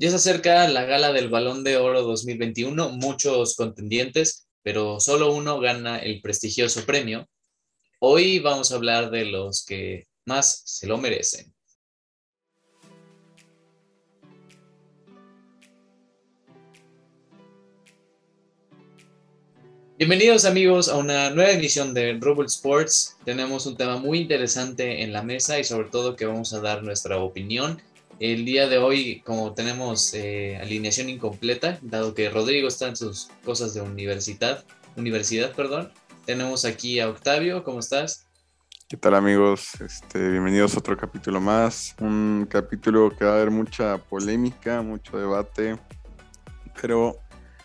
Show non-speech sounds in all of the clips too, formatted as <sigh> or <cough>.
Ya se acerca la gala del Balón de Oro 2021, muchos contendientes, pero solo uno gana el prestigioso premio. Hoy vamos a hablar de los que más se lo merecen. Bienvenidos amigos a una nueva emisión de Rubble Sports. Tenemos un tema muy interesante en la mesa y sobre todo que vamos a dar nuestra opinión. El día de hoy, como tenemos eh, alineación incompleta, dado que Rodrigo está en sus cosas de universidad, universidad, perdón, tenemos aquí a Octavio. ¿Cómo estás? ¿Qué tal amigos? Este, bienvenidos a otro capítulo más. Un capítulo que va a haber mucha polémica, mucho debate, pero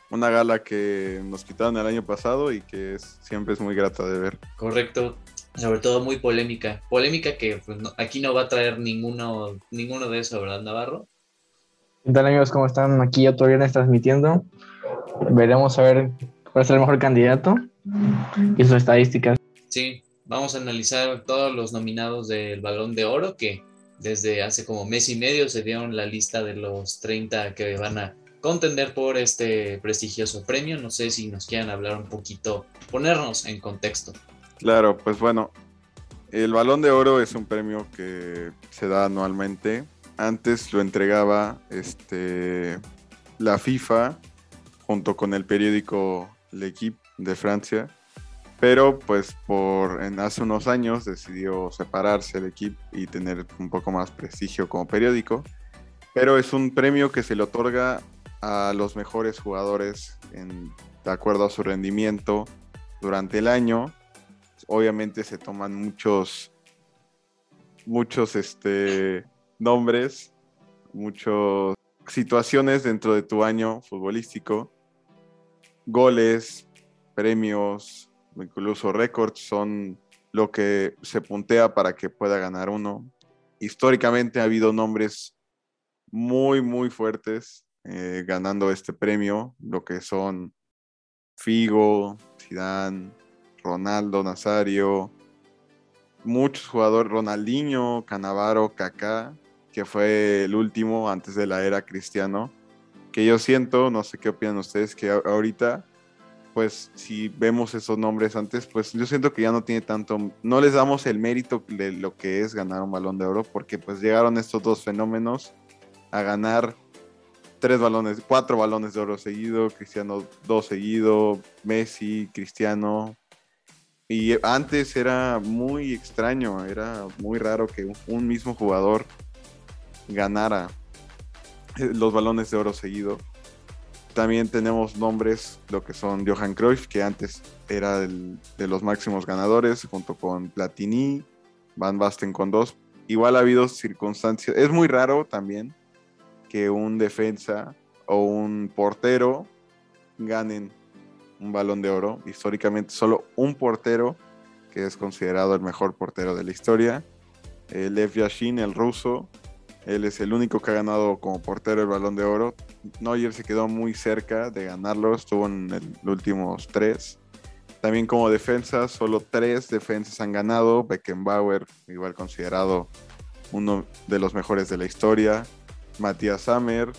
una gala que nos quitaron el año pasado y que es, siempre es muy grata de ver. Correcto, sobre todo muy polémica. Polémica que pues, aquí no va a traer ninguno, ninguno de eso, ¿verdad, Navarro? ¿Qué tal amigos? ¿Cómo están? Aquí otro viernes transmitiendo. Veremos a ver cuál es el mejor candidato y sus estadísticas. Sí, vamos a analizar todos los nominados del Balón de Oro que desde hace como mes y medio se dieron la lista de los 30 que van a contender por este prestigioso premio. No sé si nos quieran hablar un poquito, ponernos en contexto. Claro, pues bueno, el Balón de Oro es un premio que se da anualmente. Antes lo entregaba este, la FIFA junto con el periódico L'Equipe de Francia. Pero pues por en hace unos años decidió separarse el equipo y tener un poco más prestigio como periódico. Pero es un premio que se le otorga a los mejores jugadores de acuerdo a su rendimiento durante el año. Obviamente se toman muchos, muchos este, nombres, muchas situaciones dentro de tu año futbolístico. Goles, premios, incluso récords son lo que se puntea para que pueda ganar uno. Históricamente ha habido nombres muy, muy fuertes eh, ganando este premio, lo que son Figo, Zidane, Ronaldo, Nazario, muchos jugadores, Ronaldinho, Canavaro, Kaká, que fue el último antes de la era cristiano, que yo siento, no sé qué opinan ustedes, que ahorita, pues si vemos esos nombres antes, pues yo siento que ya no tiene tanto, no les damos el mérito de lo que es ganar un balón de oro, porque pues llegaron estos dos fenómenos a ganar tres balones, cuatro balones de oro seguido, Cristiano dos seguido, Messi, Cristiano. Y antes era muy extraño, era muy raro que un mismo jugador ganara eh, los balones de oro seguido. También tenemos nombres, lo que son Johan Cruyff, que antes era de los máximos ganadores, junto con Platini, Van Basten con dos. Igual ha habido circunstancias, es muy raro también que un defensa o un portero ganen un balón de oro. Históricamente solo un portero, que es considerado el mejor portero de la historia, el Lev Yashin, el ruso, él es el único que ha ganado como portero el balón de oro. Neuer se quedó muy cerca de ganarlo, estuvo en los últimos tres. También como defensa, solo tres defensas han ganado. Beckenbauer, igual considerado uno de los mejores de la historia. Matías Samer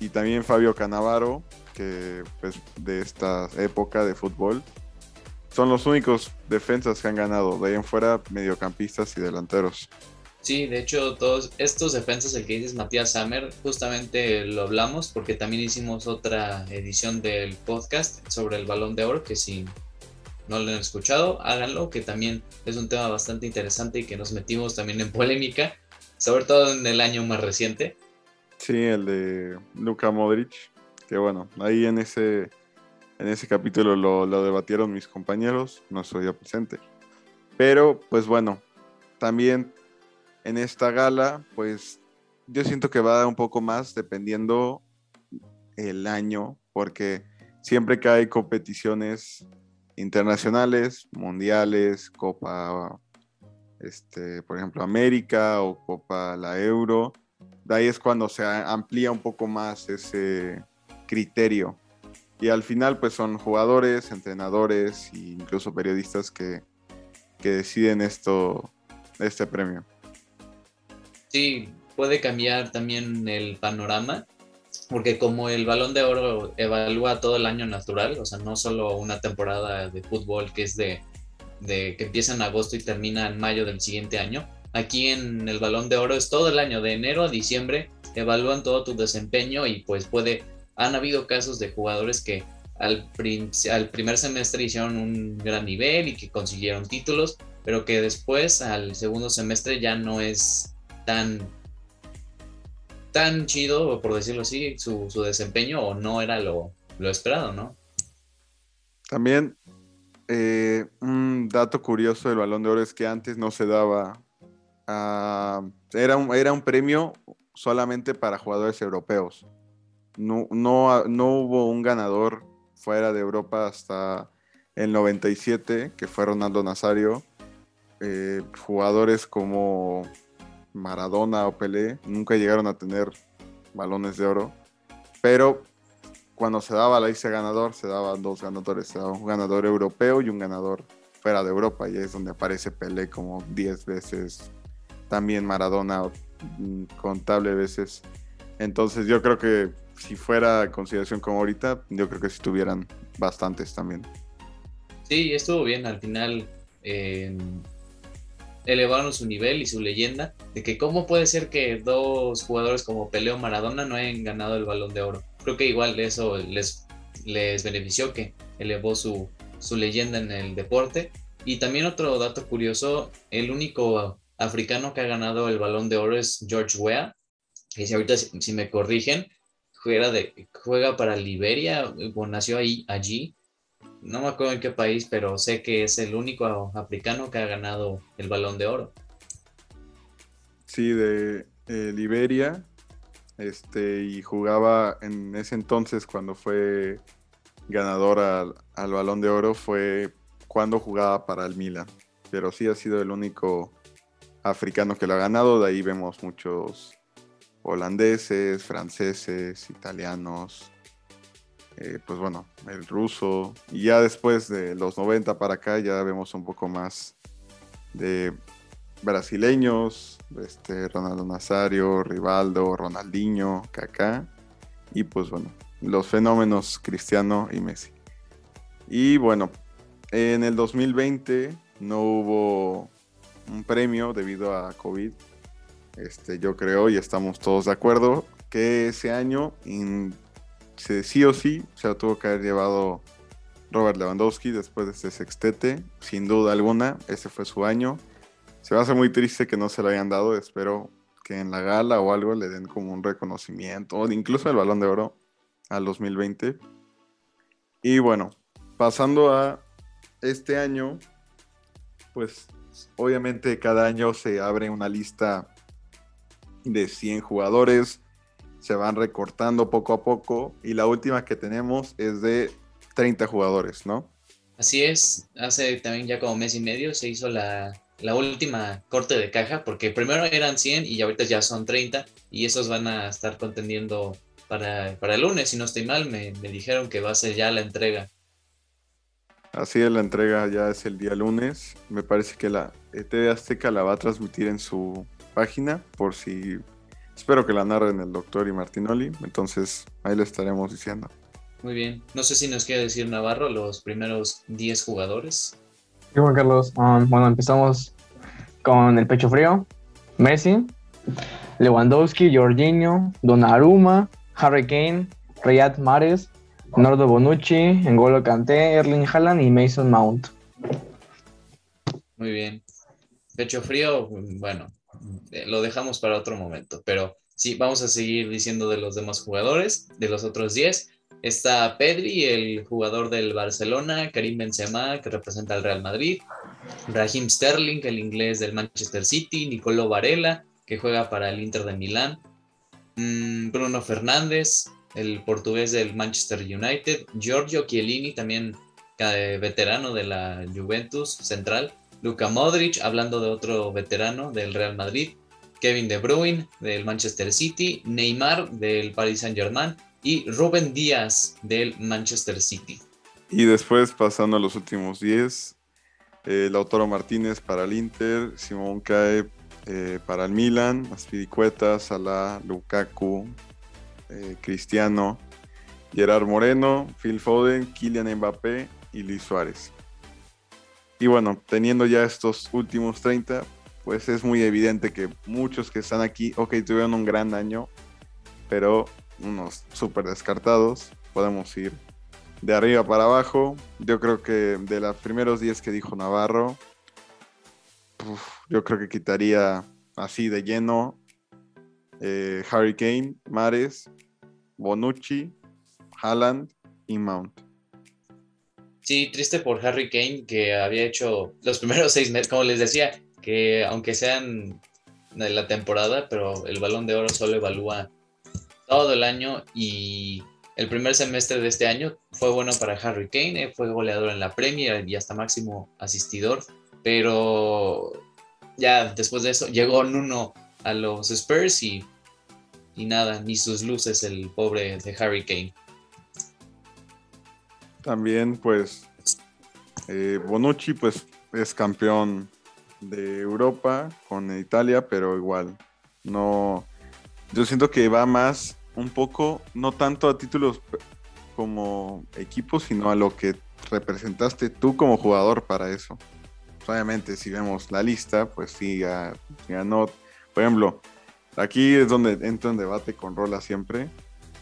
y también Fabio Canavaro, que pues de esta época de fútbol. Son los únicos defensas que han ganado. De ahí en fuera, mediocampistas y delanteros. Sí, de hecho, todos estos defensas, el que dices Matías Samer, justamente lo hablamos porque también hicimos otra edición del podcast sobre el balón de oro, que si no lo han escuchado, háganlo, que también es un tema bastante interesante y que nos metimos también en polémica, sobre todo en el año más reciente. Sí, el de Luka Modric, que bueno, ahí en ese, en ese capítulo lo, lo debatieron mis compañeros, no soy yo presente. Pero, pues bueno, también en esta gala, pues yo siento que va a dar un poco más dependiendo el año, porque siempre que hay competiciones internacionales, mundiales, Copa, este, por ejemplo, América o Copa la Euro, de ahí es cuando se amplía un poco más ese criterio. Y al final, pues son jugadores, entrenadores e incluso periodistas que, que deciden esto, este premio. Sí, puede cambiar también el panorama. porque como el balón de oro evalúa todo el año natural, o sea, no solo una temporada de fútbol que es de, de que empieza en agosto y termina en mayo del siguiente año, aquí en el balón de oro es todo el año, de enero a diciembre, evalúan todo tu desempeño y pues puede, han habido casos de jugadores que al, primer semestre hicieron un gran nivel y que consiguieron títulos, pero que después al segundo semestre ya no es tan tan chido, por decirlo así, su, desempeño o no era lo, esperado, ¿no? También eh, un dato curioso del balón de oro es que antes no se daba, era, un, era un premio solamente para jugadores europeos. No, no, no hubo un ganador fuera de Europa hasta el 97, que fue Ronaldo Nazario. Eh, jugadores como Maradona o Pelé nunca llegaron a tener balones de oro, pero cuando se daba la lista ganador, se daban dos ganadores, se daba un ganador europeo y un ganador fuera de Europa, y es donde aparece Pelé como 10 veces, también Maradona mm, contable veces. Entonces yo creo que si fuera consideración como ahorita, yo creo que si tuvieran bastantes también. Sí, estuvo bien al final elevaron su nivel y su leyenda de que cómo puede ser que dos jugadores como Peleo Maradona no hayan ganado el balón de oro. Creo que igual eso les, les benefició que elevó su, su leyenda en el deporte. Y también otro dato curioso, el único africano que ha ganado el balón de oro es George Weah. Y si ahorita si me corrigen, juega, para Liberia, o nació ahí, allí, no me acuerdo en qué país, pero sé que es el único africano que ha ganado el balón de oro. Sí, de eh, Liberia. Este, y jugaba en ese entonces cuando fue ganador al, al, balón de oro, fue cuando jugaba para el Milan. Pero sí ha sido el único africano que lo ha ganado. De ahí vemos muchos holandeses, franceses, italianos, eh, pues bueno, el ruso. Y ya después de los 90 para acá ya vemos un poco más de brasileños, este, Ronaldo Nazario, Rivaldo, Ronaldinho, Kaká. Y pues bueno, los fenómenos Cristiano y Messi. Y bueno, en el 2020 no hubo un premio debido a COVID. Este, yo creo y estamos todos de acuerdo que ese año sí o sí se tuvo que haber llevado Robert Lewandowski después de ese sextete, sin duda alguna, ese fue su año. Se me hace muy triste que no se lo hayan dado, espero que en la gala o algo le den como un reconocimiento, o incluso el balón de oro al 2020. Y bueno, pasando a este año, pues obviamente cada año se abre una lista de 100 jugadores, se van recortando poco a poco y la última que tenemos es de 30 jugadores, ¿no? Así es, hace también ya como mes y medio se hizo la, última corte de caja porque primero eran 100 y ahorita ya son 30 y esos van a estar contendiendo para, para el lunes, si no estoy mal, me, me dijeron que va a ser ya la entrega. Así es, la entrega ya es el día lunes. Me parece que la TV Azteca la va a transmitir en su página por si Espero que la narren el doctor y Martinoli, entonces ahí le estaremos diciendo. Muy bien. No sé si nos quiere decir Navarro los primeros 10 jugadores. Sí, Juan Carlos. Um, bueno, empezamos con el pecho frío. Messi, Lewandowski, Jorginho, Donnarumma, Harry Kane, Riyad Mahrez, Nordo Bonucci, N'Golo Kanté, Erling Haaland y Mason Mount. Muy bien. Pecho frío, bueno, lo dejamos para otro momento, pero sí, vamos a seguir diciendo de los demás jugadores, de los otros 10. Está Pedri, el jugador del Barcelona, Karim Benzema, que representa al Real Madrid, Raheem Sterling, el inglés del Manchester City, Nicolo Varela, que juega para el Inter de Milán, mm, Bruno Fernández, el portugués del Manchester United, Giorgio Chiellini, también eh, veterano de la Juventus Central, Luka Modric, hablando de otro veterano del Real Madrid, Kevin De Bruyne del Manchester City, Neymar del Paris Saint-Germain y Rubén Díaz del Manchester City. Y después, pasando a los últimos 10, eh, Lautaro Martínez para el Inter, Simón Cae eh, para el Milan, Aspiricueta, Salah, Lukaku, eh, Cristiano, Gerard Moreno, Phil Foden, Kylian Mbappé y Luis Suárez. Y bueno, teniendo ya estos últimos 30, pues es muy evidente que muchos que están aquí, ok, tuvieron un gran año, pero unos súper descartados. Podemos ir de arriba para abajo. Yo creo que de los primeros 10 que dijo Navarro, yo creo que quitaría así de lleno eh, Harry Kane, Mares, Bonucci, Haaland y Mount. Sí, triste por Harry Kane que había hecho los primeros seis meses, como les decía, que aunque sean de la temporada, pero el balón de oro solo evalúa todo el año y el primer semestre de este año fue bueno para Harry Kane, fue goleador en la Premier y hasta máximo asistidor, pero ya después de eso llegó Nuno a los Spurs y, y nada, ni sus luces el pobre de Harry Kane. También pues eh, Bonucci pues es campeón de Europa con Italia, pero igual no, yo siento que va más un poco, no tanto a títulos como equipo, sino a lo que representaste tú como jugador para eso. Obviamente, si vemos la lista, pues sí, ganó. Por ejemplo, aquí es donde entra en debate con Rola siempre.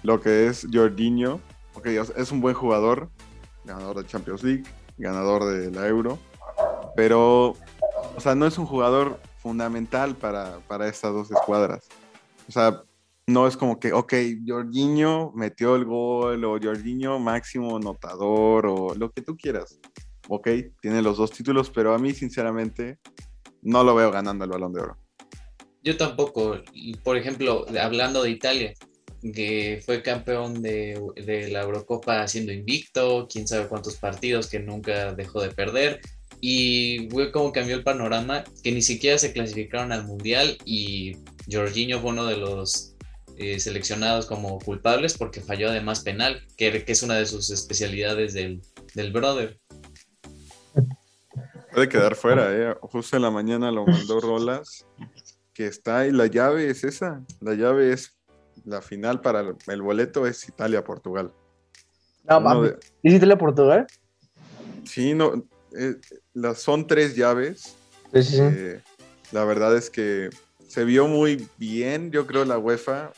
Lo que es Jorginho, ok, es un buen jugador, ganador de Champions League, ganador de la Euro, pero, o sea, no es un jugador fundamental para, para estas dos escuadras. O sea, no es como que, ok, Jorginho metió el gol o Jorginho máximo notador o lo que tú quieras. Ok, tiene los dos títulos, pero a mí sinceramente no lo veo ganando el balón de oro. Yo tampoco. Por ejemplo, hablando de Italia, que fue campeón de, la Eurocopa siendo invicto, quién sabe cuántos partidos que nunca dejó de perder. Y fue como cambió el panorama, que ni siquiera se clasificaron al Mundial y Jorginho fue uno de los eh, seleccionados como culpables porque falló además penal, que, es una de sus especialidades del, brother. Puede quedar fuera, ¿eh? Justo en la mañana lo mandó Rolas, que está y la llave es esa. La llave es la final para el, boleto es Italia-Portugal. No, ¿Es Italia-Portugal? Sí, no, eh, las, son tres llaves. Eh, la verdad es que se vio muy bien, yo creo la UEFA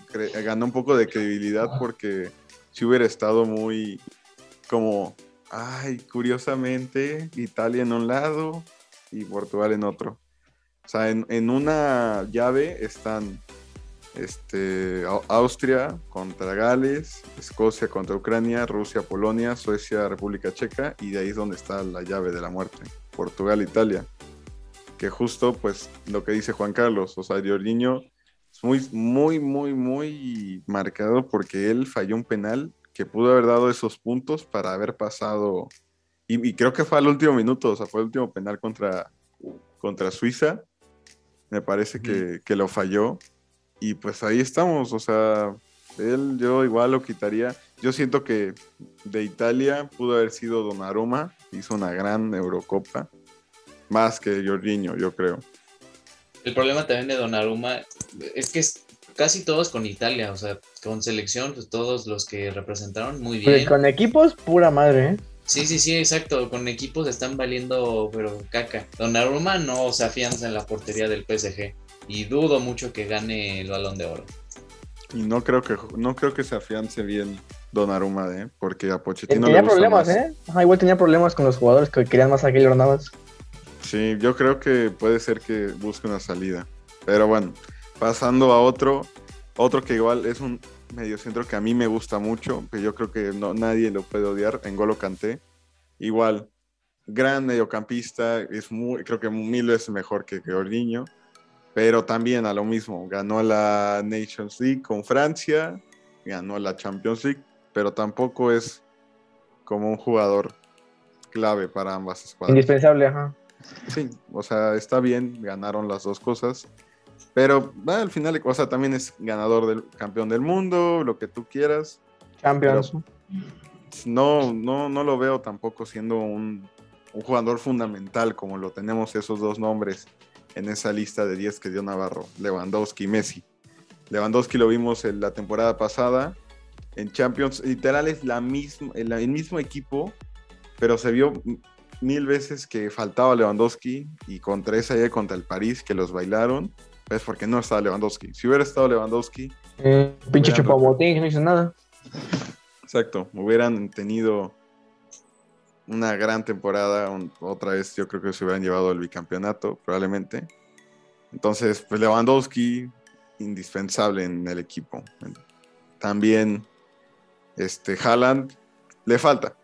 ganó un poco de credibilidad porque si hubiera estado muy como, ay, curiosamente, Italia en un lado y Portugal en otro. O sea, en, una llave están este, Austria contra Gales, Escocia contra Ucrania, Rusia, Polonia, Suecia, República Checa y de ahí es donde está la llave de la muerte, Portugal, Italia. Que justo pues lo que dice Juan Carlos, o sea, Jorginho es muy, muy, muy, muy marcado porque él falló un penal que pudo haber dado esos puntos para haber pasado, y, creo que fue al último minuto, o sea, fue el último penal contra, contra Suiza, me parece que, que lo falló, y pues ahí estamos, o sea, él yo igual lo quitaría. Yo siento que de Italia pudo haber sido Donnarumma, hizo una gran Eurocopa más que Jorginho, yo creo. El problema también de Donnarumma es que es casi todos con Italia, o sea, con selección, pues todos los que representaron muy bien. con equipos, pura madre, ¿eh? Sí, sí, sí, exacto. Con equipos están valiendo, pero caca. Donnarumma no se afianza en la portería del PSG y dudo mucho que gane el Balón de Oro. Y no creo que no creo que se afiance bien Donnarumma, ¿eh? Porque a Pochettino tenía problemas, ¿eh? igual tenía problemas con los jugadores que querían más a Keylor Navas. Sí, yo creo que puede ser que busque una salida. Pero bueno, pasando a otro, otro que igual es un mediocentro que a mí me gusta mucho, que yo creo que no, nadie lo puede odiar, en Golo Canté. Igual, gran mediocampista, es muy, creo que mil veces mejor que Jorginho, pero también a lo mismo, ganó la Nations League con Francia, ganó la Champions League, pero tampoco es como un jugador clave para ambas escuadras. Indispensable, ajá. Sí, o sea, está bien, ganaron las dos cosas. Pero al final, o sea, también es ganador del campeón del mundo, lo que tú quieras. Champions. No, no, no lo veo tampoco siendo un, jugador fundamental como lo tenemos esos dos nombres en esa lista de 10 que dio Navarro, Lewandowski y Messi. Lewandowski lo vimos en la temporada pasada, en Champions, literal es la misma, el, el mismo equipo, pero se vio mil veces que faltaba Lewandowski y contra esa y contra el París que los bailaron, es porque no estaba Lewandowski. Si hubiera estado Lewandowski, Eh, pinche Hubieran chupabotín, no hizo nada. exacto, hubieran tenido una gran temporada, un- otra vez yo creo que se hubieran llevado el bicampeonato, probablemente. Entonces, pues Lewandowski, indispensable en el equipo. También, este, Haaland, le falta,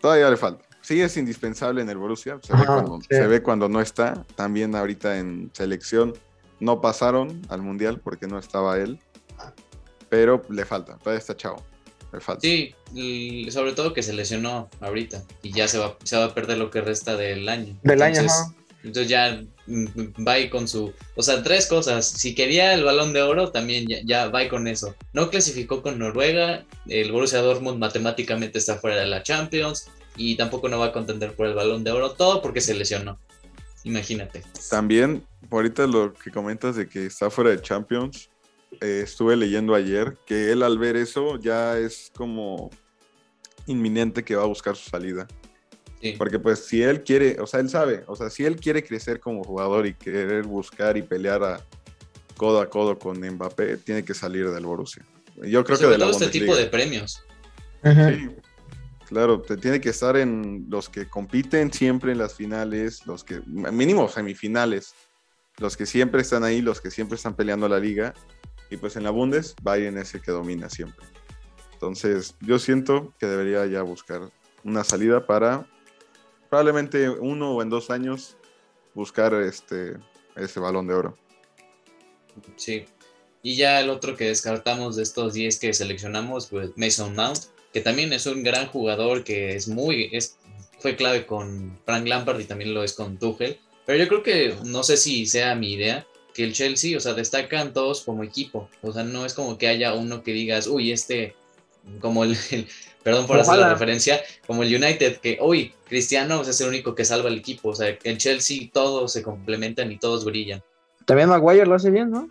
todavía le falta. Sí es indispensable en el Borussia, se ve, cuando, sí. se ve cuando no está. También ahorita en selección no pasaron al Mundial porque no estaba él. Pero le falta, todavía está chavo. Sí, sobre todo que se lesionó ahorita y ya se va, se va a perder lo que resta del año. Del año, entonces, ajá. entonces ya mm, va ahí con su... O sea, tres cosas. Si quería el balón de oro, también ya, ya va ahí con eso. No clasificó con Noruega, el Borussia Dortmund matemáticamente está fuera de la Champions y tampoco no va a contender por el balón de oro, todo porque se lesionó. Imagínate. También, ahorita lo que comentas de que está fuera de Champions, eh, estuve leyendo ayer que él al ver eso ya es como inminente que va a buscar su salida. Sí. Porque pues si él quiere, o sea, él sabe, o sea, si él quiere crecer como jugador y querer buscar y pelear a codo a codo con Mbappé, tiene que salir del Borussia. Yo creo que Sobre de la todo este tipo de premios. Sí, claro, te tiene que estar en los que compiten siempre en las finales, los que mínimo semifinales, los que siempre están ahí, los que siempre están peleando la liga, y pues en la Bundes Bayern es el que domina siempre. Entonces, yo siento que debería ya buscar una salida para probablemente uno o en dos años buscar este ese balón de oro. Sí. Y ya el otro que descartamos de estos 10 que seleccionamos, pues Mason Mount, que también es un gran jugador que es muy, es, fue clave con Frank Lampard y también lo es con Tuchel. Pero yo creo que, no sé si sea mi idea, que el Chelsea, o sea, destacan todos como equipo. O sea, no es como que haya uno que digas, uy, este, como el, el- perdón por hacer la referencia, como el United, que, uy, Cristiano es el único que salva el equipo. O sea, el Chelsea todos se complementan y todos brillan. También Maguire lo hace bien, ¿no?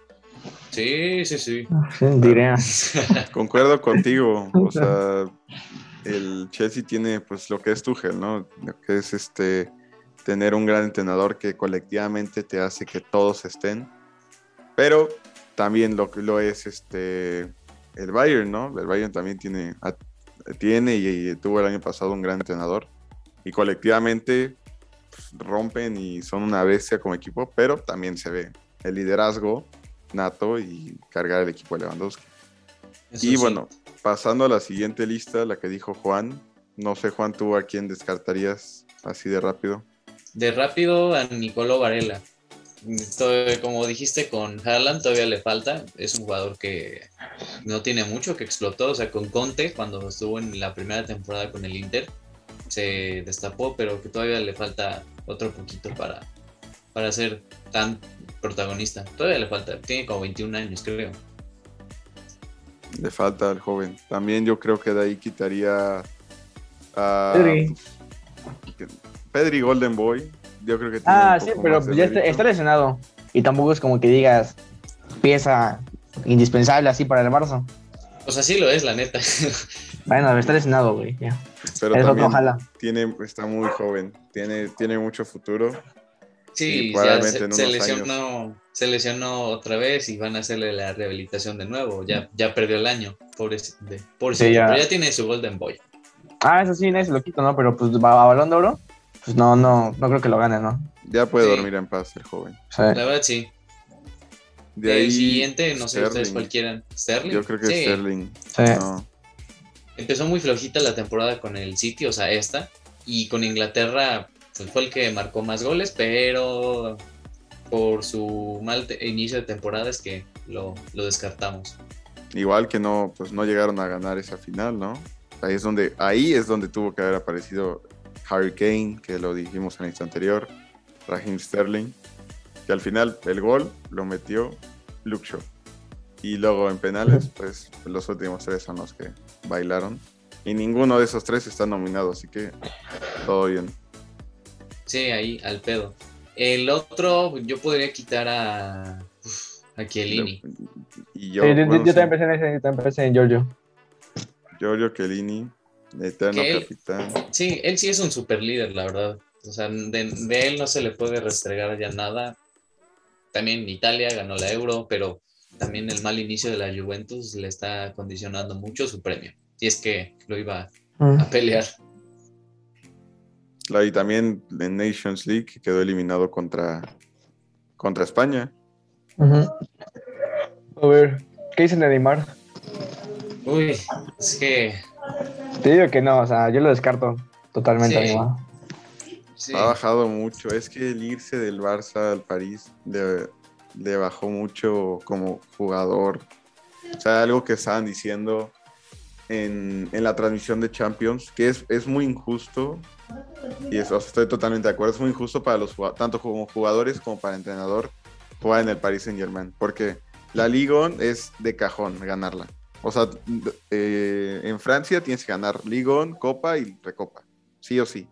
Sí, sí, sí. Sí, diría. <laughs> Concuerdo contigo, o sea, <laughs> el Chelsea tiene pues lo que es Tuchel, ¿no? Lo que es este tener un gran entrenador que colectivamente te hace que todos estén, pero también lo que lo es este el Bayern, ¿no? El Bayern también tiene a- tiene y, y tuvo el año pasado un gran entrenador y colectivamente pues, rompen y son una bestia como equipo, pero también se ve el liderazgo nato y cargar el equipo de Lewandowski. Eso Y sí. bueno, pasando a la siguiente lista, la que dijo Juan. No sé, Juan, tú a quién descartarías así de rápido. De rápido a Nicolo Varela. Como dijiste con Haaland, todavía le falta. Es un jugador que no tiene mucho, que explotó. O sea, con Conte, cuando estuvo en la primera temporada con el Inter, se destapó, pero que todavía le falta otro poquito para, para ser tan protagonista. Todavía le falta, tiene como 21 años, creo. Le falta al joven. También yo creo que de ahí quitaría a Pedri. Pedri Golden Boy. Yo creo que tiene Ah, sí, pero ya está, está lesionado. Y tampoco es como que digas pieza indispensable así para el Barça. O sea, sí lo es, la neta. <laughs> Bueno, está lesionado, güey. ya. Pero Es otro también ojalá. tiene, está muy joven. Tiene, tiene mucho futuro. Sí, ya se, en se lesionó, se lesionó otra vez y van a hacerle la rehabilitación de nuevo. Ya, ya perdió el año, pobre, de, pobrecito, Sí, ya. pero ya tiene su Golden Boy. Ah, eso sí, nadie se lo quito, ¿no? Pero pues a balón de oro, pues no, no, no creo que lo gane, ¿no? Ya puede Sí. dormir en paz el joven. Sea, La verdad, sí. De el ahí, siguiente, no sé ustedes Sterling. cuál quieran. ¿Sterling? Yo creo que Sí. Sterling. sí. No. Empezó muy flojita la temporada con el City, o sea, esta. Y con Inglaterra pues, fue el que marcó más goles, pero por su mal inicio de temporada es que lo, lo descartamos. Igual que no, pues no llegaron a ganar esa final, ¿no? Ahí es donde, ahí es donde tuvo que haber aparecido Harry Kane, que lo dijimos en el instante anterior, Raheem Sterling, que al final el gol lo metió Luke Shaw. Y luego en penales, pues los últimos tres son los que bailaron. Y ninguno de esos tres está nominado, así que todo bien. Sí, ahí al pedo. El otro, yo podría quitar a, uf, a Chiellini. Y yo, Sí, yo, yo- bueno, yo sí, también pensé en ese, yo también pensé en Giorgio. Giorgio Chiellini, eterno Que él- capitán. Sí, él sí es un super líder, la verdad. O sea, de, de él no se le puede restregar ya nada. También Italia ganó la Euro, pero también el mal inicio de la Juventus le está condicionando mucho su premio. Y es que lo iba Mm. a pelear. Y también en Nations League que quedó eliminado contra, contra España. A ver, ¿qué dicen de Neymar? Uy, es que Te digo que no, o sea, yo lo descarto totalmente. Sí. sí, Ha bajado mucho. Es que el irse del Barça al París le, le bajó mucho como jugador. O sea, algo que estaban diciendo en, en la transmisión de Champions, que es, es muy injusto. Y eso, estoy totalmente de acuerdo. Es muy injusto para los tanto como jugadores como para entrenador jugar en el Paris Saint Germain. Porque la Liga es de cajón ganarla. O sea, eh, en Francia tienes que ganar Liga, Copa y Recopa. Sí o sí.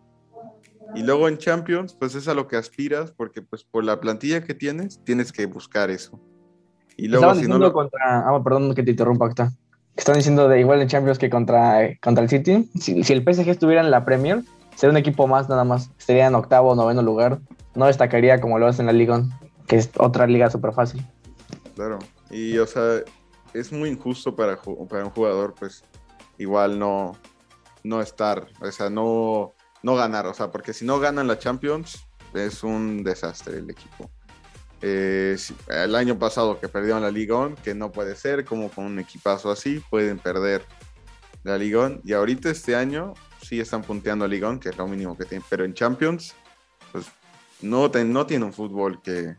Y luego en Champions, pues es a lo que aspiras, porque pues por la plantilla que tienes, tienes que buscar eso. Y luego Estaban si no diciendo lo... contra. Ah, perdón que te interrumpa, acá. Están diciendo de igual en Champions que contra, eh, contra el City. Si, si el PSG estuviera en la Premier, sería un equipo más nada más. Estaría en octavo o noveno lugar. No destacaría como lo hace en la Liga, que es otra liga súper fácil. Claro. Y o sea, es muy injusto para, para un jugador, pues igual no, no estar, o sea, no, no ganar, o sea, porque si no ganan la Champions, es un desastre el equipo. Eh, el año pasado que perdieron la Liga, que no puede ser, como con un equipazo así, pueden perder la Liga. Y ahorita este año sí están punteando a Liga, que es lo mínimo que tienen, pero en Champions, pues no, no tiene un fútbol que,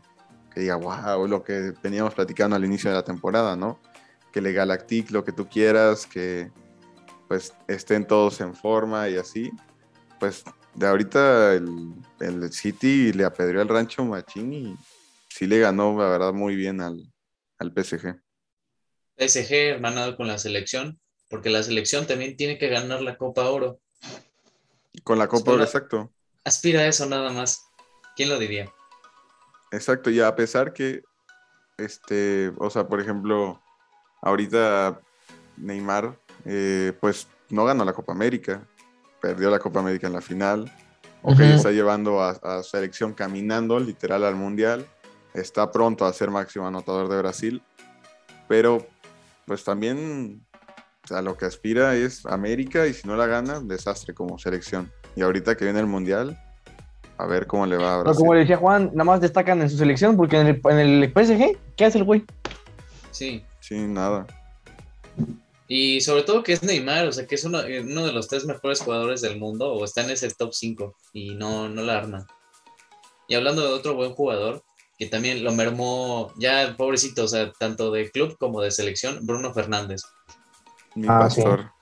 que diga, wow, lo que veníamos platicando al inicio de la temporada, ¿no? Que le Galactic lo que tú quieras, que pues estén todos en forma y así. Pues de ahorita el, el City le apedreó al rancho Machín y sí le ganó, la verdad, muy bien al, al PSG. PSG hermanado con la selección, porque la selección también tiene que ganar la Copa Oro. Con la Copa, Solo- exacto. Aspira a eso nada más. ¿Quién lo diría? Exacto, y a pesar que, este, o sea, por ejemplo, ahorita Neymar, eh, pues no ganó la Copa América, perdió la Copa América en la final, ok, está llevando a, a selección caminando literal al Mundial, está pronto a ser máximo anotador de Brasil, pero pues también o sea, lo que aspira es América y si no la gana, desastre como selección. Y ahorita que viene el Mundial, a ver cómo le va a Pero Brasil. como le decía Juan, nada más destacan en su selección, porque en el, en el PSG, ¿qué hace el güey? Sí. Sí, nada. Y sobre todo que es Neymar, o sea, que es uno, eh, uno de los tres mejores jugadores del mundo, o está en ese top 5 y no, no la arma. Y hablando de otro buen jugador, que también lo mermó, ya pobrecito, o sea, tanto de club como de selección, Bruno Fernández. Mi Ah, sí. pastor.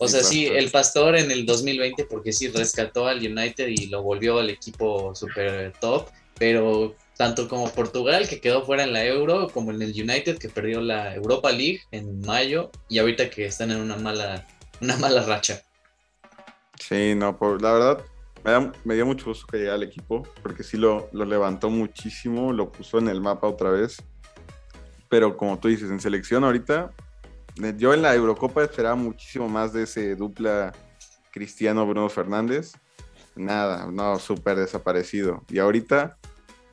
O Mi sea, sí, el pastor en el 2020, porque sí rescató al United y lo volvió al equipo super top, pero tanto como Portugal, que quedó fuera en la Euro, como en el United, que perdió la Europa League en mayo, y ahorita que están en una mala, una mala racha. Sí, no, por, la verdad, me, da- dio mucho gusto que llegara al equipo, porque sí lo, lo levantó muchísimo, lo puso en el mapa otra vez. Pero como tú dices, en selección ahorita, eh, yo en la Eurocopa esperaba muchísimo más de ese dupla Cristiano-Bruno Fernández. Nada, no, súper desaparecido. Y ahorita,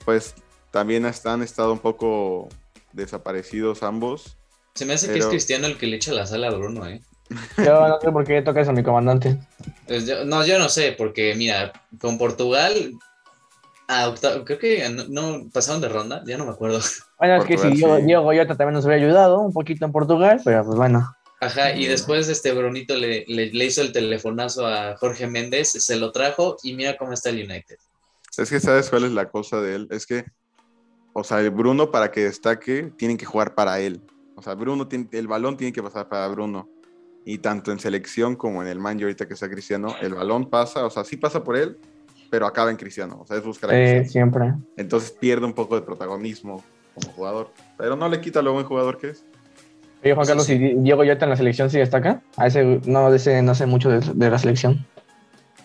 pues también han estado un poco desaparecidos ambos. Se me hace que es Cristiano el que le echa la sala a Bruno, ¿eh? Yo no sé por qué toca eso a mi comandante. Pues yo- no, yo no sé, porque mira, con Portugal, a octavo- creo que no, no- pasaron de ronda, ya no me acuerdo. Bueno, es que Portugal, si Diego, sí. Diego Goyota también nos hubiera ayudado un poquito en Portugal, pero pues bueno. Ajá, y después este Brunito le, le, le hizo el telefonazo a Jorge Méndez, se lo trajo y mira cómo está el United. Es que sabes cuál es la cosa de él. Es que, o sea, el Bruno para que destaque, tienen que jugar para él. O sea, Bruno, tiene- el balón tiene que pasar para Bruno. Y tanto en selección como en el man, y ahorita que está Cristiano, el balón pasa, o sea, sí pasa por él, pero acaba en Cristiano. O sea, es buscar a Eh, Cristiano. siempre. Entonces pierde un poco de protagonismo como jugador. Pero no le quita lo buen jugador que es. Oye, Juan Sí, Carlos, sí. ¿y Di- Diego en la selección sí destaca? A ese, no, ese no sé mucho de, de la selección.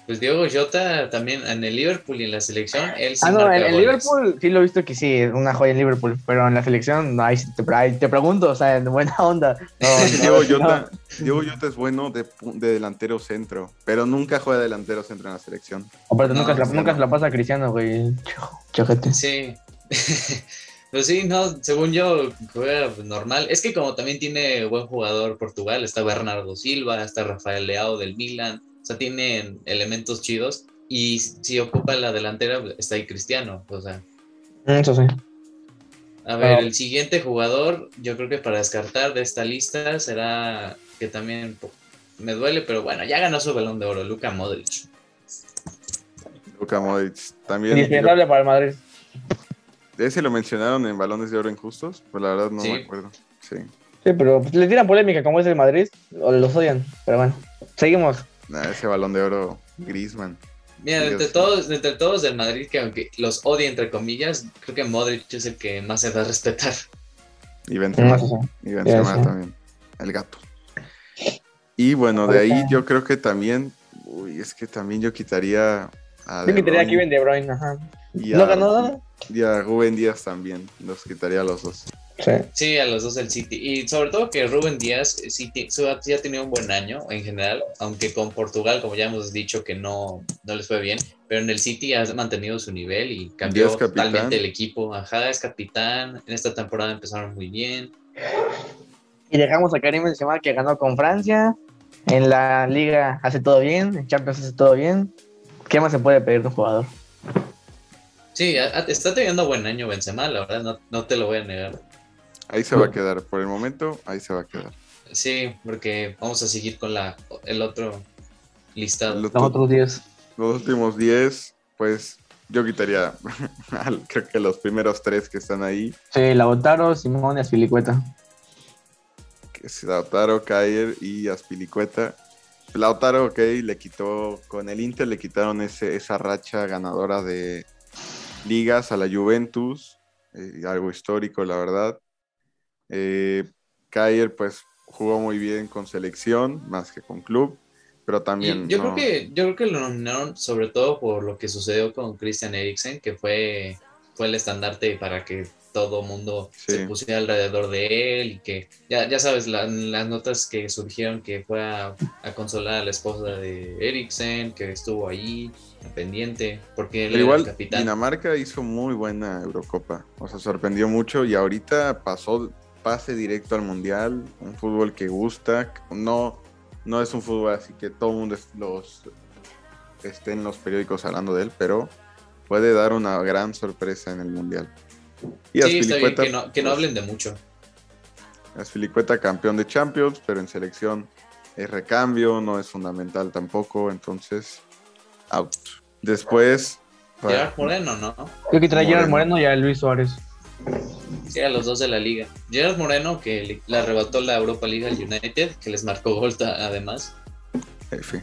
Pues Diego Jota también en el Liverpool y en la selección, él sí Ah, no, en el. Liverpool sí lo he visto que sí, es una joya en Liverpool, pero en la selección, no, ahí te, ahí te pregunto, o sea, en buena onda. <laughs> No, Diego no, Jota, Diego Jota es bueno de, de delantero centro, pero nunca juega delantero centro en la selección. Aparte, No, nunca, se la, nunca se la pasa a Cristiano, güey. Chojete. Sí. <laughs> pues sí, no, según yo, juega normal. Es que como también tiene buen jugador Portugal, está Bernardo Silva, está Rafael Leao del Milan, o sea, tienen elementos chidos. Y si ocupa la delantera, está ahí Cristiano. O sea, Eso sí. a ver, el siguiente jugador, yo creo que para descartar de esta lista será que también me duele, pero bueno, ya ganó su balón de oro, Luka Modric. Luka Modric también. Indispensable para el Madrid. Ese lo mencionaron en Balones de Oro Injustos, pues la verdad no Sí. me acuerdo. Sí. Sí, pero pues, le tiran polémica como es el Madrid, o los odian, pero bueno. Seguimos. Nah, ese Balón de Oro, Griezmann. Mira, Dios entre todos, entre todos del Madrid, que aunque los odie entre comillas, creo que Modric es el que más se da a respetar. Y Benzema. Sí. Y Benzema sí. también. El gato. Y bueno, de ahí yo creo que también. Uy, es que también yo quitaría a. Yo De quitaría a Kevin De Bruyne, ajá. y ¿No a- ganó nada? Y a Rubén Díaz también. Los quitaría a los dos. Sí. Sí, a los dos del City. Y sobre todo que Rubén Díaz eh, sí, ha tenido un buen año en general, aunque con Portugal, como ya hemos dicho, que no, no les fue bien, pero en el City ha mantenido su nivel y cambió totalmente el equipo. Ajá, es capitán. En esta temporada empezaron muy bien. Y dejamos a Karim Benzema que ganó con Francia. En la Liga hace todo bien, en Champions hace todo bien. ¿Qué más se puede pedir de un jugador? Sí, está teniendo buen año Benzema, la verdad, no, no te lo voy a negar. Ahí se va a quedar. Por el momento, ahí se va a quedar. Sí, porque vamos a seguir con la, el otro listado. Los, Los otros 10. los últimos 10, pues yo quitaría. <laughs> al- creo que los primeros tres que están ahí. Sí, Lautaro, Simón y Aspilicueta. que es Lautaro, Kair y Aspilicueta. Lautaro, ok, le quitó, con el Inter le quitaron ese, esa racha ganadora de ligas a la Juventus, eh, algo histórico, la verdad. Eh, Kair, pues, jugó muy bien con selección, más que con club, pero Y también... yo no- creo que yo creo que lo nominaron sobre todo por lo que sucedió con Christian Eriksen, que fue, fue el estandarte para que todo mundo Sí. se pusiera alrededor de él y que ya, ya sabes la- las notas que surgieron que fue a, a consolar a la esposa de Eriksen, que estuvo ahí pendiente, porque él Pero era igual el capitán. Dinamarca hizo muy buena Eurocopa, o sea, sorprendió mucho y ahorita pasó pase directo al Mundial, un fútbol que gusta, no, no es un fútbol así que todo el mundo es- los, esté en los periódicos hablando de él, pero puede dar una gran sorpresa en el Mundial. Y sí, está bien que no, que no pues, hablen de mucho. Azpilicueta campeón de Champions, pero en selección es recambio, no es fundamental tampoco, entonces out. Después... Gerard Moreno, ¿no? Yo quitaría a Gerard Moreno. Moreno y a Luis Suárez. Sí, a los dos de la liga. Gerard Moreno, que le, arrebató la Europa League al United, que les marcó gol además, F.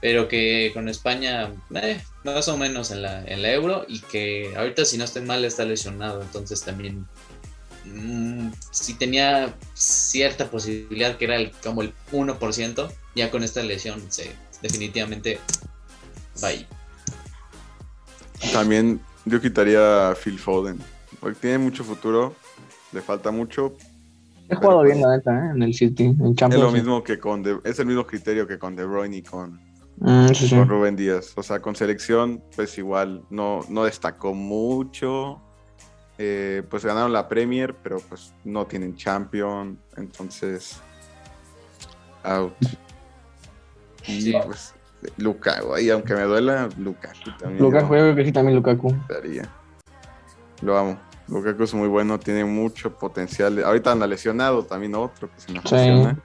pero que con España, eh, más o menos en la, en la Euro, y que ahorita, si no estoy mal, está lesionado, entonces también. mm, si tenía cierta posibilidad, que era el, como el 1%, ya con esta lesión, se, definitivamente, bye. También yo quitaría a Phil Foden, porque tiene mucho futuro, le falta mucho. He jugado bien, la neta, ¿eh? en el City, en Es Champions. lo mismo que con De- es el mismo criterio que con De Bruyne y con, Mm, sí, sí. con Rubén Díaz. O sea, con selección, pues igual no, no destacó mucho. Eh, pues ganaron la Premier, pero pues no tienen Champion, entonces out. Y Sí. pues Lukaku, ahí aunque me duela, Lukaku también. Lukaku, yo yo creo que sí, también Lukaku. daría. Lo amo. Lukaku es muy bueno, tiene mucho potencial. Ahorita anda lesionado, también otro que se nos Sí. lesiona.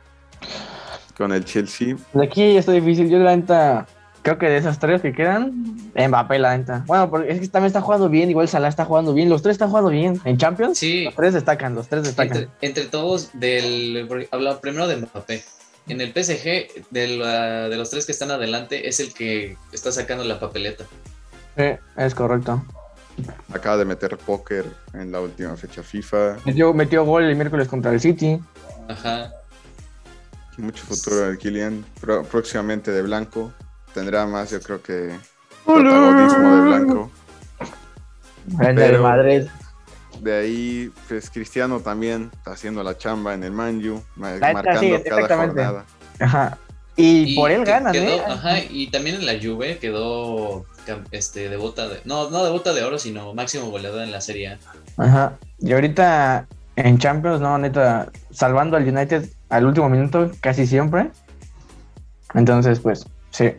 Con el Chelsea. De aquí ya está difícil. Yo, la neta, creo que de esas tres que quedan, Mbappé, la neta. Bueno, porque es que también está jugando bien, igual Salah está jugando bien. Los tres están jugando bien. En Champions, Sí, los tres destacan, los tres destacan. entre, entre todos, del, porque habla primero de Mbappé. En el PSG, de, la- de los tres que están adelante, es el que está sacando la papeleta. Sí, es correcto. Acaba de meter póker en la última fecha FIFA. Metió, metió gol el miércoles contra el City. Ajá. Mucho futuro de Kylian. Pro- próximamente de blanco. tendrá más, yo creo que protagonismo de Blanco. En el Pero- Madrid. De ahí, pues Cristiano también está haciendo la chamba en el Manju, marcando sí, cada jornada. Ajá. Y, por él ganan, quedó- ¿eh? Ajá, y también en la Juve quedó este de bota de no, no de bota de oro, sino máximo goleador en la Serie A. Ajá. Y ahorita en Champions, no, neta, salvando al United al último minuto casi siempre. Entonces, pues, sí.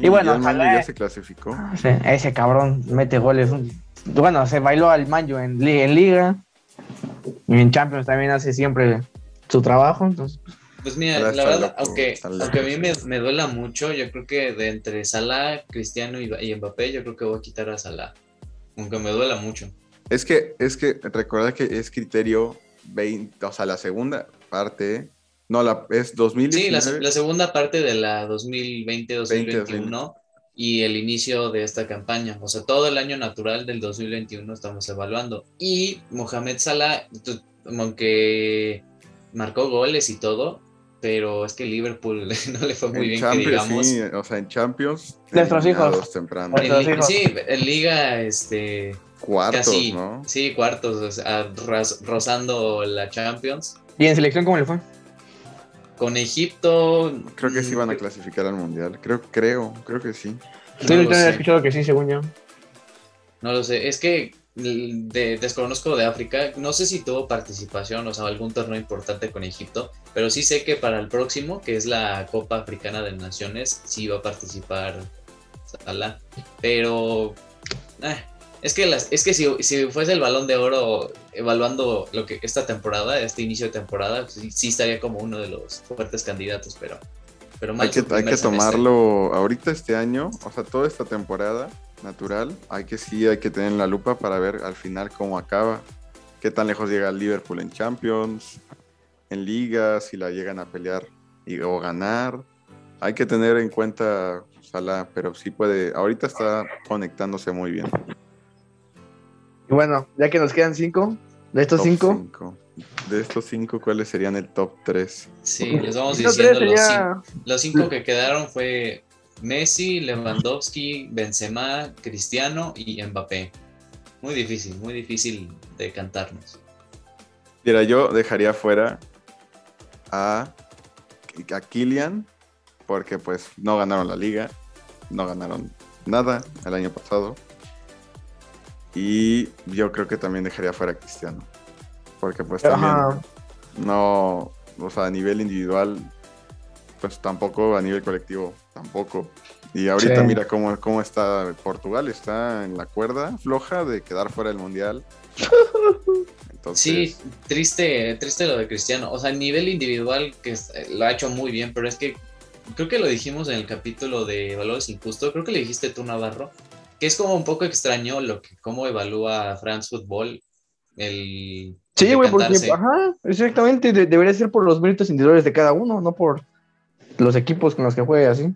Y bueno, el Manju ojalá- ya se clasificó. Sí, ese cabrón mete goles. Bueno, se bailó al Manjo en, en Liga. Y en Champions también hace siempre su trabajo. Entonces, Pues mira, Ahora la verdad, loco, aunque, aunque a mí me, me duela mucho, yo creo que de entre Salah, Cristiano y, y Mbappé, yo creo que voy a quitar a Salah. Aunque me duela mucho. Es que, es que recuerda que es criterio 20, o sea, la segunda parte, no, la, es Sí, 2019. la, la segunda parte de la 2020-2021 y el inicio de esta campaña. O sea, todo el año natural del 2021 estamos evaluando. Y Mohamed Salah, aunque marcó goles y todo, pero es que Liverpool <laughs> no le fue muy en bien, que Champions, digamos. sí, o sea, en Champions. Nuestros hijos. temprano. Nuestros En hijos. sí, en liga, este, Cuartos, casi, ¿no? sí, cuartos, o sea, ras- rozando la Champions. ¿Y en selección cómo le fue? Con Egipto. Creo que sí van a clasificar al mundial. Creo, creo, creo que sí. Sí, no he escuchado que sí, según yo. No lo sé, es que de- desconozco de África, no sé si tuvo participación, o sea, algún torneo importante con Egipto, pero sí sé que para el próximo, que es la Copa Africana de Naciones, sí va a participar Salah. Pero eh, es que las, es que si, si fuese el balón de oro evaluando lo que esta temporada, este inicio de temporada, sí, sí estaría como uno de los fuertes candidatos, pero, pero Hay que, hay que tomarlo ahorita este año, o sea, toda esta temporada natural, hay que sí, hay que tener en la lupa para ver al final cómo acaba, qué tan lejos llega el Liverpool en Champions, en Liga, si la llegan a pelear y, o ganar. Hay que tener en cuenta Salah, pero sí puede, ahorita está conectándose muy bien. Y bueno, ya que nos quedan cinco, de estos cinco, cinco. De estos cinco, ¿cuáles serían el top 3? Sí, les vamos diciendo tres los sería- cinco. Los cinco que quedaron fue Messi, Lewandowski, Benzema, Cristiano y Mbappé. Muy difícil, muy difícil de cantarnos. Mira, yo dejaría fuera a, a Kylian, porque pues no ganaron la liga, no ganaron nada el año pasado. Y yo creo que también dejaría fuera a Cristiano, porque pues también Ajá. no, o sea, a nivel individual, pues tampoco, a nivel colectivo tampoco. Y ahorita Sí. mira cómo, cómo está Portugal, está en la cuerda floja de quedar fuera del Mundial. <laughs> Entonces, Sí, triste, triste lo de Cristiano. O sea, a nivel individual que eh, lo ha hecho muy bien, pero es que creo que lo dijimos en el capítulo de Valores Injustos, creo que le dijiste tú, Navarro, que es como un poco extraño lo que cómo evalúa France Football el Sí, güey, porque, ajá, exactamente, de- debería ser por los méritos individuales de cada uno, no por los equipos con los que juegue así.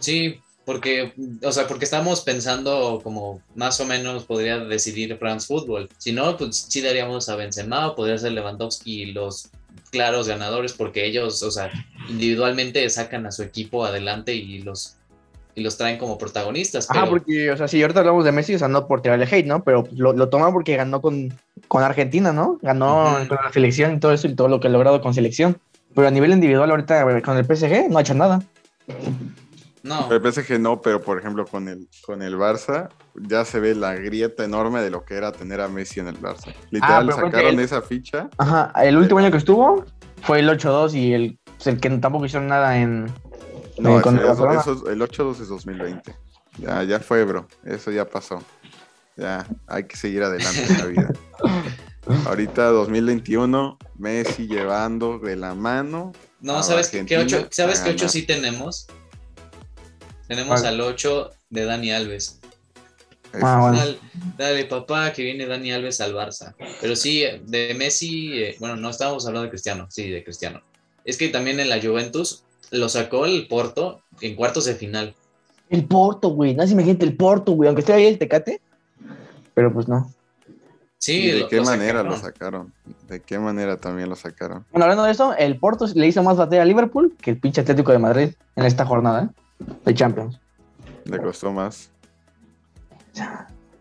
Sí, porque, o sea, porque estamos pensando como más o menos podría decidir France Football. Si no, pues sí daríamos a Benzema o podría ser Lewandowski los claros ganadores porque ellos, o sea, individualmente sacan a su equipo adelante y los y los traen como protagonistas. Pero- porque, o sea, si ahorita hablamos de Messi, o sea, no por tirarle hate, ¿no? Pero lo, lo toma porque ganó con, con Argentina, ¿no? Ganó con la selección y todo eso y todo lo que ha logrado con selección. Pero a nivel individual, ahorita güey, con el PSG no ha hecho nada. No, El PSG no, pero por ejemplo con el, con el Barça ya se ve la grieta enorme de lo que era tener a Messi en el Barça. Literal, pero porque sacaron esa ficha. Ajá, el último año que estuvo fue el 8-2 y el, el que tampoco hicieron nada en. No, con el eso- Barcelona. eso- el 8-2 es 2020. Ya, ya fue, bro. Eso ya pasó. Ya, hay que seguir adelante en la vida. <laughs> Ahorita 2021, Messi llevando de la mano. no, ¿sabes ocho, ¿sabes ocho ganar. sí tenemos? Tenemos al 8 de Dani Alves. Ah, bueno. Dale, dale, papá, que viene Dani Alves al Barça. Pero sí, de Messi, eh, bueno, no estábamos hablando de Cristiano, sí, de Cristiano. Es que también en la Juventus lo sacó el Porto en cuartos de final. El Porto, güey. No se imagínate el Porto, güey. Aunque esté ahí el Tecate. Pero pues no. Sí, ¿Y de lo- qué lo manera sacaron. lo sacaron? ¿De qué manera también lo sacaron? Bueno, hablando de eso, el Porto le hizo más batalla a Liverpool que el pinche Atlético de Madrid en esta jornada. ¿eh? De Champions. Le costó más.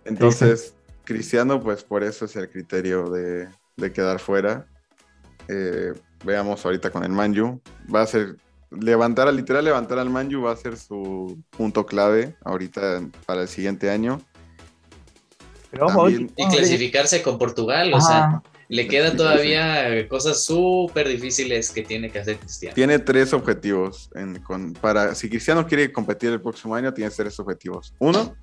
Entonces, Cristiano, pues por eso es el criterio de, de quedar fuera. Eh, veamos ahorita con el Manju. Va a ser levantar, literal levantar al Manju va a ser su punto clave ahorita para el siguiente año. Pero También- Y clasificarse con Portugal, o sea, le quedan todavía cosas súper difíciles que tiene que hacer Cristiano. Tiene tres objetivos. en- con, para, si Cristiano quiere competir el próximo año, tiene tres objetivos. Uno,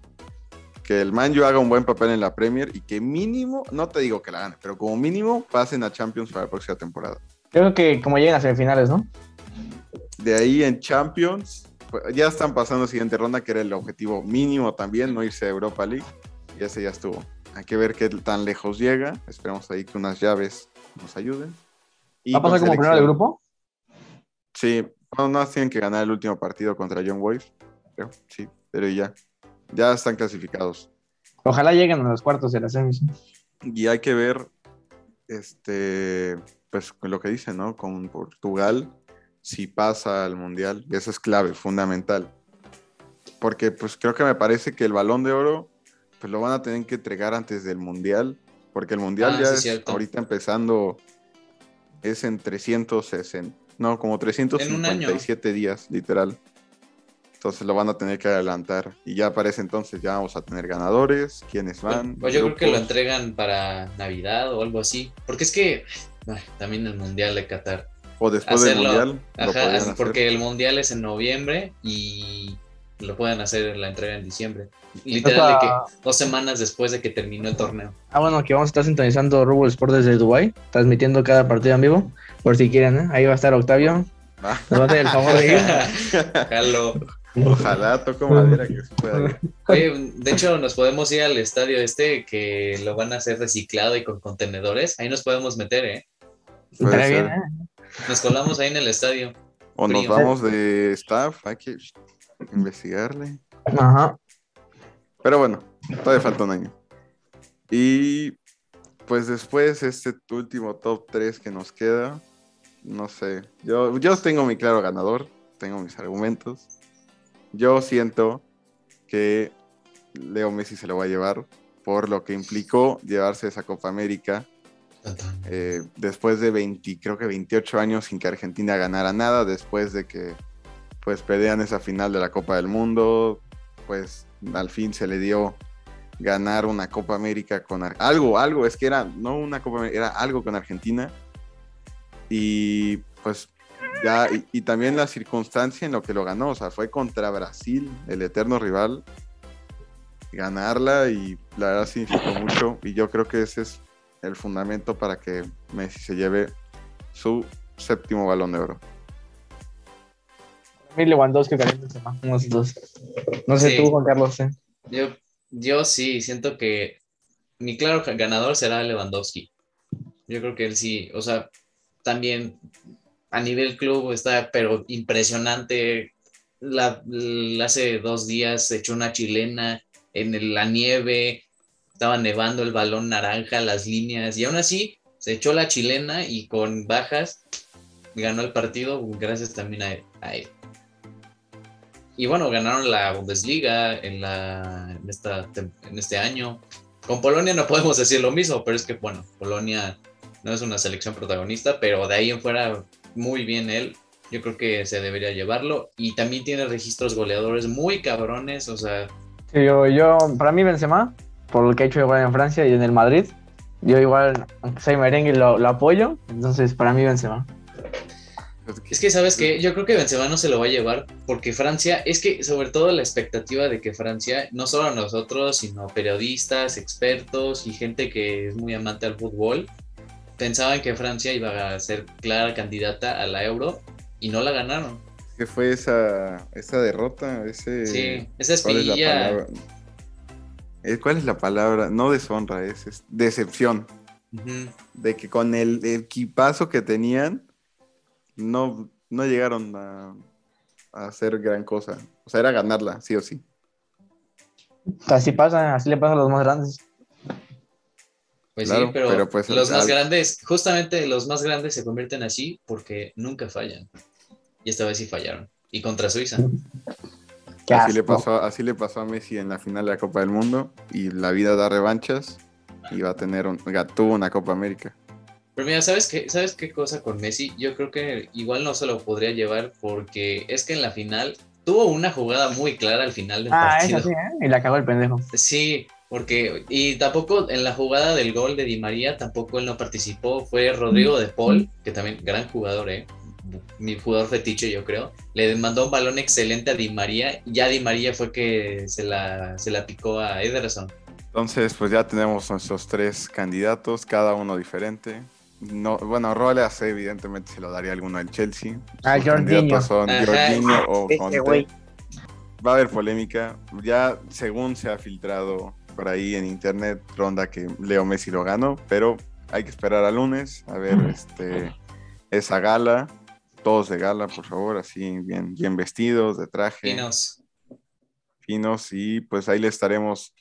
que el Manju haga un buen papel en la Premier y que mínimo, no te digo que la gane, pero como mínimo pasen a Champions para la próxima temporada. Creo que como lleguen a semifinales, ¿no? De ahí en Champions, pues, ya están pasando a siguiente ronda, que era el objetivo mínimo también, no irse a Europa League. Y ese ya estuvo. Hay que ver qué tan lejos llega. Esperemos ahí que unas llaves nos ayuden. Y ¿Va a pasar como primero del selección- grupo? Sí, bueno, no tienen que ganar el último partido contra John Boyce, creo, sí, pero ya. Ya están clasificados. Ojalá lleguen a los cuartos de la semis. Y hay que ver, este, pues lo que dicen, ¿no? Con Portugal, si pasa al Mundial, eso es clave, fundamental. Porque pues creo que me parece que el balón de oro, pues lo van a tener que entregar antes del Mundial, porque el Mundial Ah, ya sí, es cierto. ahorita empezando, es en 360, no, como 357 días, literal. Entonces lo van a tener que adelantar. Y ya para ese entonces ya vamos a tener ganadores, quiénes van. Pues yo creo que lo entregan para Navidad o algo así. Porque es que ay, también el Mundial de Qatar. O después hacerlo. del mundial. Ajá, hacer. porque el Mundial es en noviembre y lo pueden hacer la entrega en diciembre. Literal de que dos semanas después de que terminó el torneo. Ah, bueno, que vamos a estar sintonizando Rubble Sport desde Dubai, transmitiendo cada partido en vivo, por si quieren, ¿eh? Ahí va a estar Octavio. Ah, Nos va a el favor de ir. <laughs> Jalo. ojalá toco madera que se pueda ir. Oye, de hecho, nos podemos ir al estadio este que lo van a hacer reciclado y con contenedores. Ahí nos podemos meter, ¿eh? Bien. ¿eh? Nos colamos ahí en el estadio. O nos vamos de staff, hay que investigarle. Ajá. Pero bueno, todavía falta un año. Y pues después este último top 3 que nos queda, no sé, yo, yo tengo mi claro ganador, tengo mis argumentos. Yo siento que Leo Messi se lo va a llevar por lo que implicó llevarse esa Copa América eh, después de 20, creo que 28 años sin que Argentina ganara nada, después de que pues perdían esa final de la Copa del Mundo, pues al fin se le dio ganar una Copa América con algo, algo, es que era no una Copa América, era algo con Argentina y pues ya, y, y también la circunstancia en lo que lo ganó, o sea, fue contra Brasil, el eterno rival, ganarla y la verdad significó mucho y yo creo que ese es el fundamento para que Messi se lleve su séptimo balón de oro. Mí Lewandowski Karim Benzema, unos dos. No sé Sí. tú, Juan Carlos. ¿eh? Yo, yo sí, siento que mi claro ganador será Lewandowski. Yo creo que él sí, o sea, también a nivel club está, pero impresionante. La, la- hace dos días se echó una chilena en el- la nieve, estaba nevando el balón naranja, las líneas, y aún así se echó la chilena y con bajas ganó el partido gracias también a, a él. Y bueno, ganaron la Bundesliga en, la, en, esta, en este año. Con Polonia no podemos decir lo mismo, pero es que, bueno, Polonia no es una selección protagonista, pero de ahí en fuera, muy bien él. Yo creo que se debería llevarlo. Y también tiene registros goleadores muy cabrones, o sea, Sí, yo, yo, para mí Benzema, por lo que ha hecho igual en Francia y en el Madrid, yo igual, aunque soy merengue, lo, lo apoyo. Entonces, para mí Benzema. Es que, ¿sabes qué? Yo creo que Benzema no se lo va a llevar porque Francia, es que sobre todo la expectativa de que Francia, no solo nosotros, sino periodistas, expertos y gente que es muy amante al fútbol, pensaban que Francia iba a ser clara candidata a la Euro y no la ganaron. ¿Qué fue esa, esa derrota? Ese, Sí, esa ¿cuál es la espinilla. palabra? Eh, ¿Cuál es la palabra? No deshonra, es, es decepción. De que con el equipazo que tenían, no, no llegaron a, a hacer gran cosa. O sea, era ganarla, sí o sí. Así pasa, así le pasa a los más grandes. Pues Claro, sí, pero, pero pues los más grandes, justamente los más grandes se convierten así porque nunca fallan. Y esta vez sí fallaron. Y contra Suiza. Así le, pasó, así le pasó a Messi en la final de la Copa del Mundo y la vida da revanchas y va a tener un, tuvo una Copa América. Pero mira, ¿sabes qué, ¿sabes qué cosa con Messi? Yo creo que igual no se lo podría llevar porque es que en la final tuvo una jugada muy clara al final del Ah, partido. eso sí, ¿eh? Y la cagó el pendejo. Sí, porque, y tampoco en la jugada del gol de Di María, tampoco él no participó, fue Rodrigo de Paul, que también gran jugador, ¿eh? mi jugador fetiche yo creo, le mandó un balón excelente a Di María, y ya Di María fue que se la, se la picó a Ederson. Entonces, pues ya tenemos nuestros tres candidatos, cada uno diferente. No, bueno, Rolas evidentemente se lo daría alguno al Chelsea. Ah, Jorginho. son. Jorginho o Conte. Va a haber polémica. Ya según se ha filtrado por ahí en internet, ronda que Leo Messi lo ganó, pero hay que esperar al lunes a ver este, esa gala. Todos de gala, por favor, así bien, bien vestidos, de traje, Finos. finos, y pues ahí le estaremos.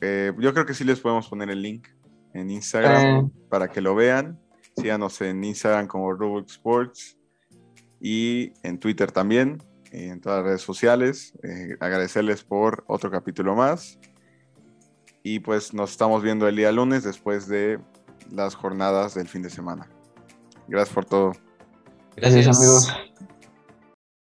eh, yo creo que sí les podemos poner el link en Instagram Eh. para que lo vean. Síganos en Instagram como Roblox Sports y en Twitter también, y en todas las redes sociales. Eh, agradecerles por otro capítulo más. Y pues nos estamos viendo el día lunes después de las jornadas del fin de semana. Gracias por todo. Gracias. Gracias, amigos.